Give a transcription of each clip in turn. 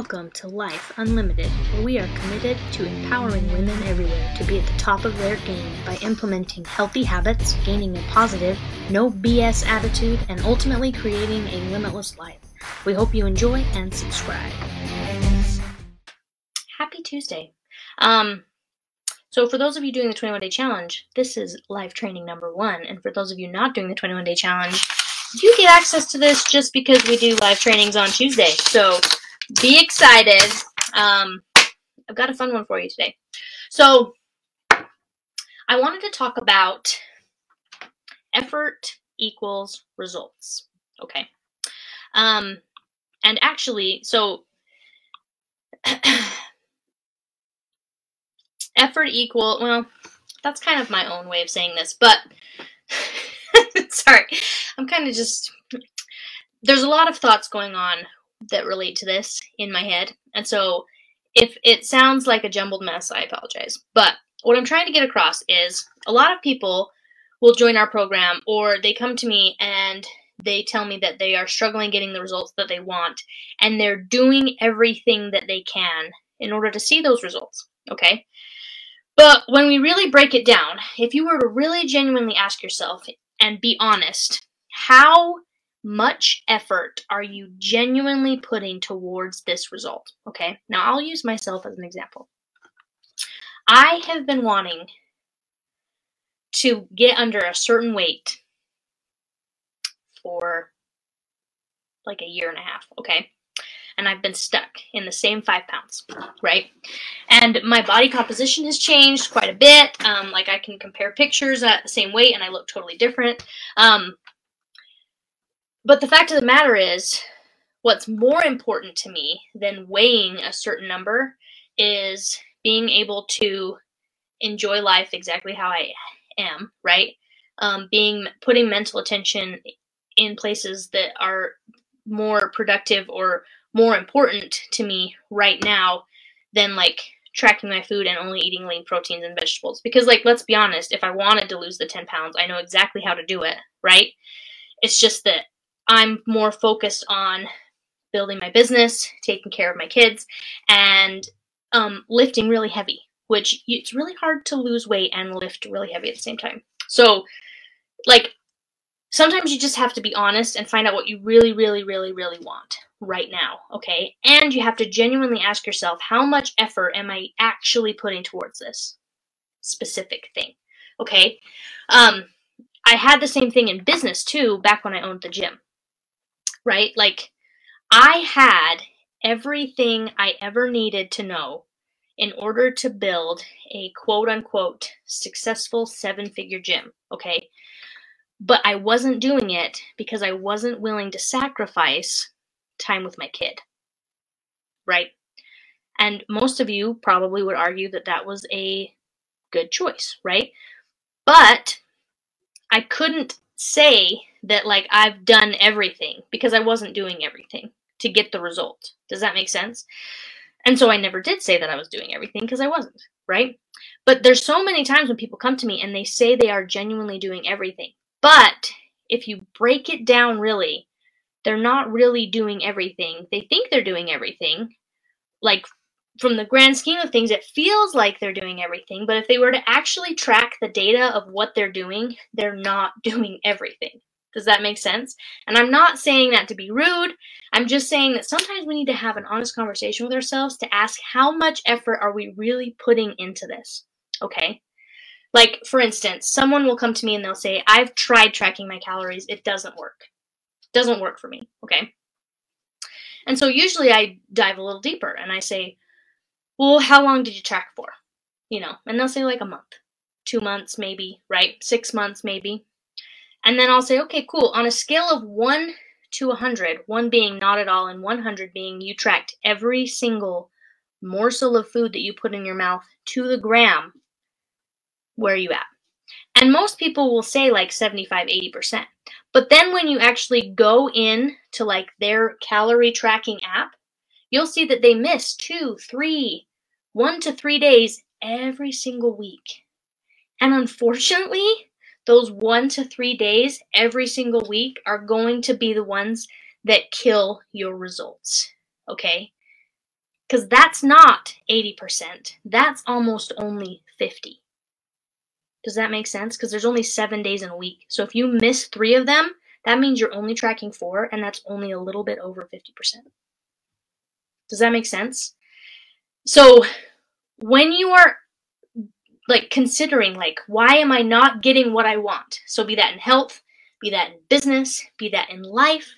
Welcome to Life Unlimited, where we are committed to empowering women everywhere to be at the top of their game by implementing healthy habits, gaining a positive, no BS attitude, and ultimately creating a limitless life. We hope you enjoy and subscribe. Happy Tuesday. Um, so, for those of you doing the 21 day challenge, this is live training number one. And for those of you not doing the 21 day challenge, you get access to this just because we do live trainings on Tuesday. So, be excited. Um, I've got a fun one for you today. So, I wanted to talk about effort equals results. Okay. Um, and actually, so effort equal, well, that's kind of my own way of saying this, but sorry, I'm kind of just, there's a lot of thoughts going on that relate to this in my head. And so if it sounds like a jumbled mess, I apologize. But what I'm trying to get across is a lot of people will join our program or they come to me and they tell me that they are struggling getting the results that they want and they're doing everything that they can in order to see those results. Okay? But when we really break it down, if you were to really genuinely ask yourself and be honest, how much effort are you genuinely putting towards this result? Okay, now I'll use myself as an example. I have been wanting to get under a certain weight for like a year and a half, okay? And I've been stuck in the same five pounds, right? And my body composition has changed quite a bit. Um, like I can compare pictures at the same weight and I look totally different. Um, but the fact of the matter is, what's more important to me than weighing a certain number is being able to enjoy life exactly how I am, right? Um, being putting mental attention in places that are more productive or more important to me right now than like tracking my food and only eating lean proteins and vegetables. Because, like, let's be honest, if I wanted to lose the 10 pounds, I know exactly how to do it, right? It's just that I'm more focused on building my business, taking care of my kids, and um, lifting really heavy, which it's really hard to lose weight and lift really heavy at the same time. So, like, sometimes you just have to be honest and find out what you really, really, really, really want right now, okay? And you have to genuinely ask yourself, how much effort am I actually putting towards this specific thing, okay? Um, I had the same thing in business too back when I owned the gym right? Like, I had everything I ever needed to know in order to build a quote unquote successful seven figure gym, okay? But I wasn't doing it because I wasn't willing to sacrifice time with my kid, right? And most of you probably would argue that that was a good choice, right? But I couldn't say that like I've done everything because I wasn't doing everything to get the result. Does that make sense? And so I never did say that I was doing everything because I wasn't, right? But there's so many times when people come to me and they say they are genuinely doing everything. But if you break it down really, they're not really doing everything. They think they're doing everything. Like from the grand scheme of things, it feels like they're doing everything, but if they were to actually track the data of what they're doing, they're not doing everything. Does that make sense? And I'm not saying that to be rude. I'm just saying that sometimes we need to have an honest conversation with ourselves to ask how much effort are we really putting into this? Okay? Like, for instance, someone will come to me and they'll say, I've tried tracking my calories. It doesn't work. It doesn't work for me. Okay? And so usually I dive a little deeper and I say, well, how long did you track for? You know, and they'll say like a month, two months, maybe, right? Six months, maybe. And then I'll say, okay, cool. On a scale of 1 to 100, 1 being not at all and 100 being you tracked every single morsel of food that you put in your mouth to the gram, where are you at? And most people will say like 75, 80%. But then when you actually go in to like their calorie tracking app, you'll see that they miss two, three, one to three days every single week. And unfortunately, those one to three days every single week are going to be the ones that kill your results. Okay? Because that's not 80%. That's almost only 50. Does that make sense? Because there's only seven days in a week. So if you miss three of them, that means you're only tracking four, and that's only a little bit over 50%. Does that make sense? So when you are like considering like why am I not getting what I want? So be that in health, be that in business, be that in life,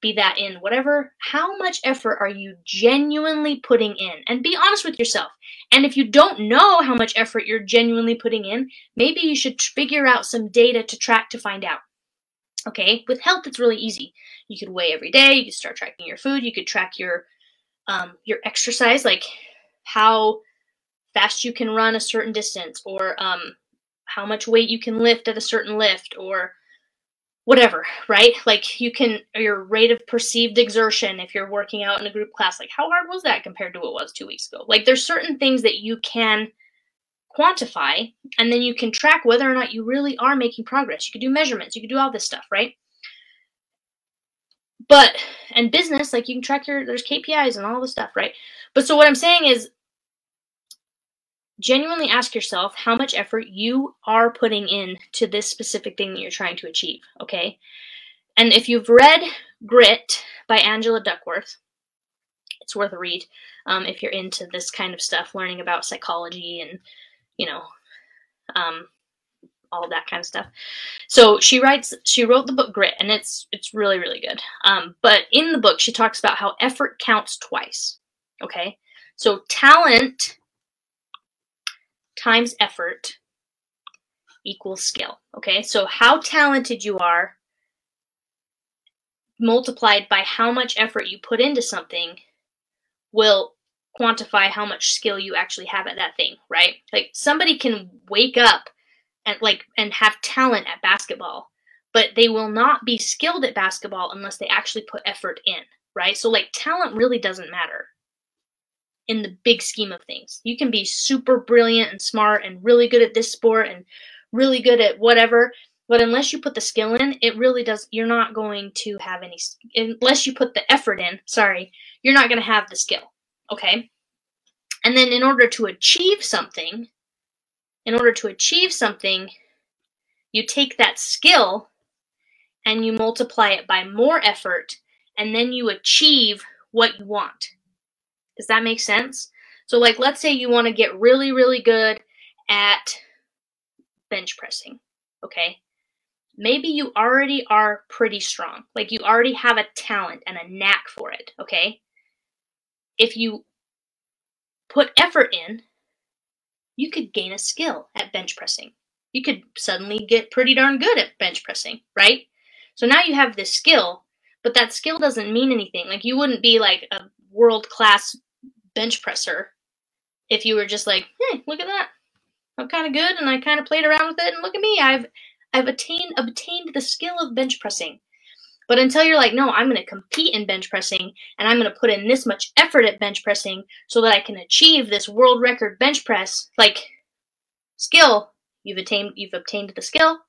be that in whatever, how much effort are you genuinely putting in? And be honest with yourself. And if you don't know how much effort you're genuinely putting in, maybe you should figure out some data to track to find out. Okay, with health, it's really easy. You could weigh every day. You could start tracking your food. You could track your um, your exercise, like how fast you can run a certain distance, or um, how much weight you can lift at a certain lift, or whatever, right? Like you can your rate of perceived exertion if you're working out in a group class. Like how hard was that compared to what was two weeks ago? Like there's certain things that you can quantify and then you can track whether or not you really are making progress. You could do measurements, you could do all this stuff, right? But and business, like you can track your there's KPIs and all this stuff, right? But so what I'm saying is genuinely ask yourself how much effort you are putting in to this specific thing that you're trying to achieve, okay? And if you've read Grit by Angela Duckworth, it's worth a read um, if you're into this kind of stuff, learning about psychology and you know, um, all that kind of stuff. So she writes, she wrote the book Grit, and it's it's really really good. Um, but in the book, she talks about how effort counts twice. Okay, so talent times effort equals skill. Okay, so how talented you are multiplied by how much effort you put into something will quantify how much skill you actually have at that thing, right? Like somebody can wake up and like and have talent at basketball, but they will not be skilled at basketball unless they actually put effort in, right? So like talent really doesn't matter in the big scheme of things. You can be super brilliant and smart and really good at this sport and really good at whatever, but unless you put the skill in, it really does you're not going to have any unless you put the effort in, sorry, you're not going to have the skill. Okay? And then in order to achieve something, in order to achieve something, you take that skill and you multiply it by more effort and then you achieve what you want. Does that make sense? So, like, let's say you want to get really, really good at bench pressing, okay? Maybe you already are pretty strong. Like, you already have a talent and a knack for it, okay? If you put effort in, you could gain a skill at bench pressing. You could suddenly get pretty darn good at bench pressing, right? So now you have this skill, but that skill doesn't mean anything. Like, you wouldn't be like a world class bench presser if you were just like, hey, look at that. I'm kind of good and I kind of played around with it and look at me. I've I've attained obtained the skill of bench pressing. But until you're like, no, I'm going to compete in bench pressing and I'm going to put in this much effort at bench pressing so that I can achieve this world record bench press, like skill, you've attained you've obtained the skill.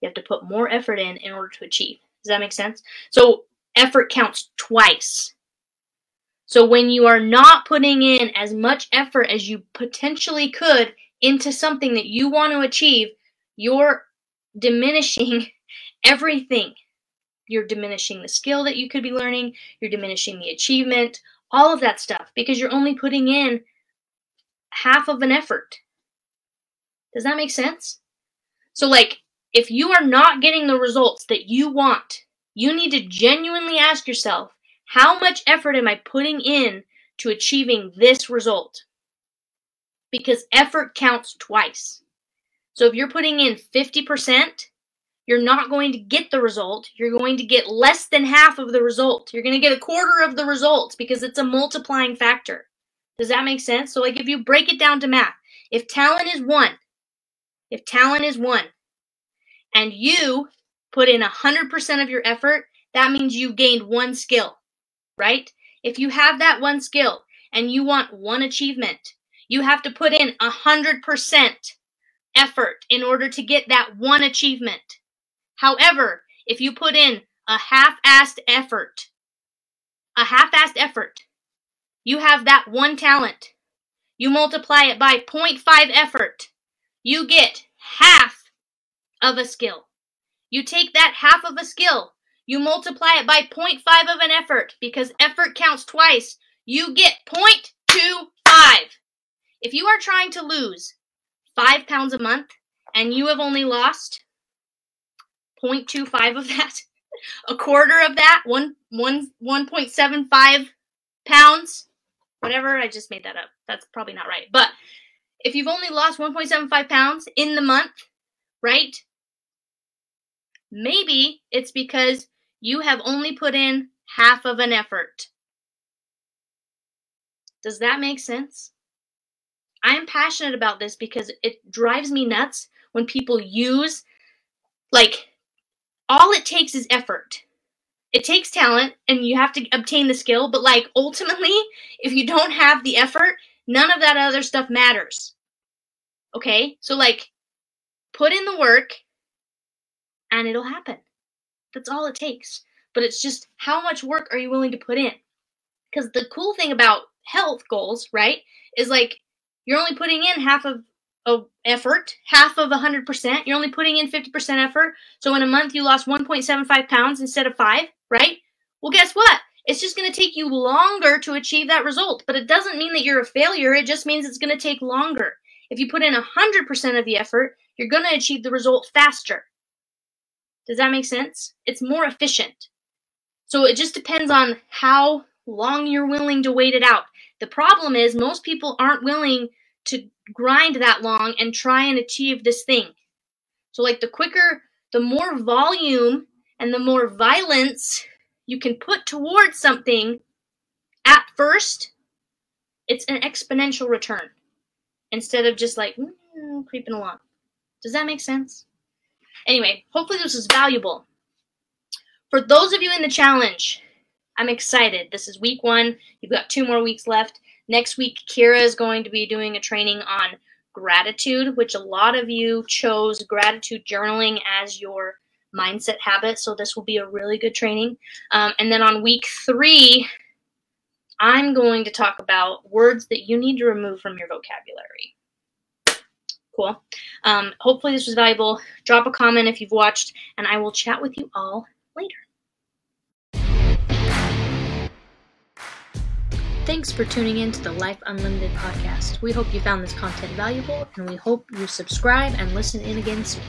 You have to put more effort in in order to achieve. Does that make sense? So effort counts twice. So when you are not putting in as much effort as you potentially could into something that you want to achieve, you're diminishing everything. You're diminishing the skill that you could be learning, you're diminishing the achievement, all of that stuff because you're only putting in half of an effort. Does that make sense? So, like, if you are not getting the results that you want, you need to genuinely ask yourself how much effort am I putting in to achieving this result? Because effort counts twice. So if you're putting in 50%, you're not going to get the result. You're going to get less than half of the result. You're going to get a quarter of the result because it's a multiplying factor. Does that make sense? So, like, if you break it down to math, if talent is one, if talent is one, and you put in 100% of your effort, that means you gained one skill right? If you have that one skill and you want one achievement, you have to put in a hundred percent effort in order to get that one achievement. However, if you put in a half-assed effort, a half-assed effort, You have that one talent. You multiply it by 0.5 effort. You get half of a skill. You take that half of a skill, you multiply it by 0.5 of an effort because effort counts twice. You get 0.25. If you are trying to lose 5 pounds a month and you have only lost 0.25 of that, a quarter of that, one, one, 1.75 pounds, whatever, I just made that up. That's probably not right. But if you've only lost 1.75 pounds in the month, right? Maybe it's because you have only put in half of an effort. Does that make sense? I am passionate about this because it drives me nuts when people use, like, all it takes is effort. It takes talent and you have to obtain the skill, but, like, ultimately, if you don't have the effort, none of that other stuff matters. Okay? So, like, put in the work and it'll happen. That's all it takes. But it's just how much work are you willing to put in? Because the cool thing about health goals, right, is like you're only putting in half of of effort, half of 100%. You're only putting in 50% effort. So in a month you lost 1.75 pounds instead of 5, right? Well, guess what? It's just going to take you longer to achieve that result, but it doesn't mean that you're a failure. It just means it's going to take longer. If you put in 100% of the effort, you're going to achieve the result faster. Does that make sense? It's more efficient. So it just depends on how long you're willing to wait it out. The problem is most people aren't willing to grind that long and try and achieve this thing. So like the quicker, the more volume and the more violence you can put towards something at first, it's an exponential return instead of just like mm, creeping along. Does that make sense? Anyway, hopefully this was valuable. For those of you in the challenge, I'm excited. This is week one. You've got two more weeks left. Next week, Kira is going to be doing a training on gratitude, which a lot of you chose gratitude journaling as your mindset habit. So this will be a really good training. Um, and then on week three, I'm going to talk about words that you need to remove from your vocabulary cool. Um, hopefully, this was valuable. Drop a comment if you've watched, and I will chat with you all later. Thanks for tuning in to the Life Unlimited podcast. We hope you found this content valuable, and we hope you subscribe and listen in again soon.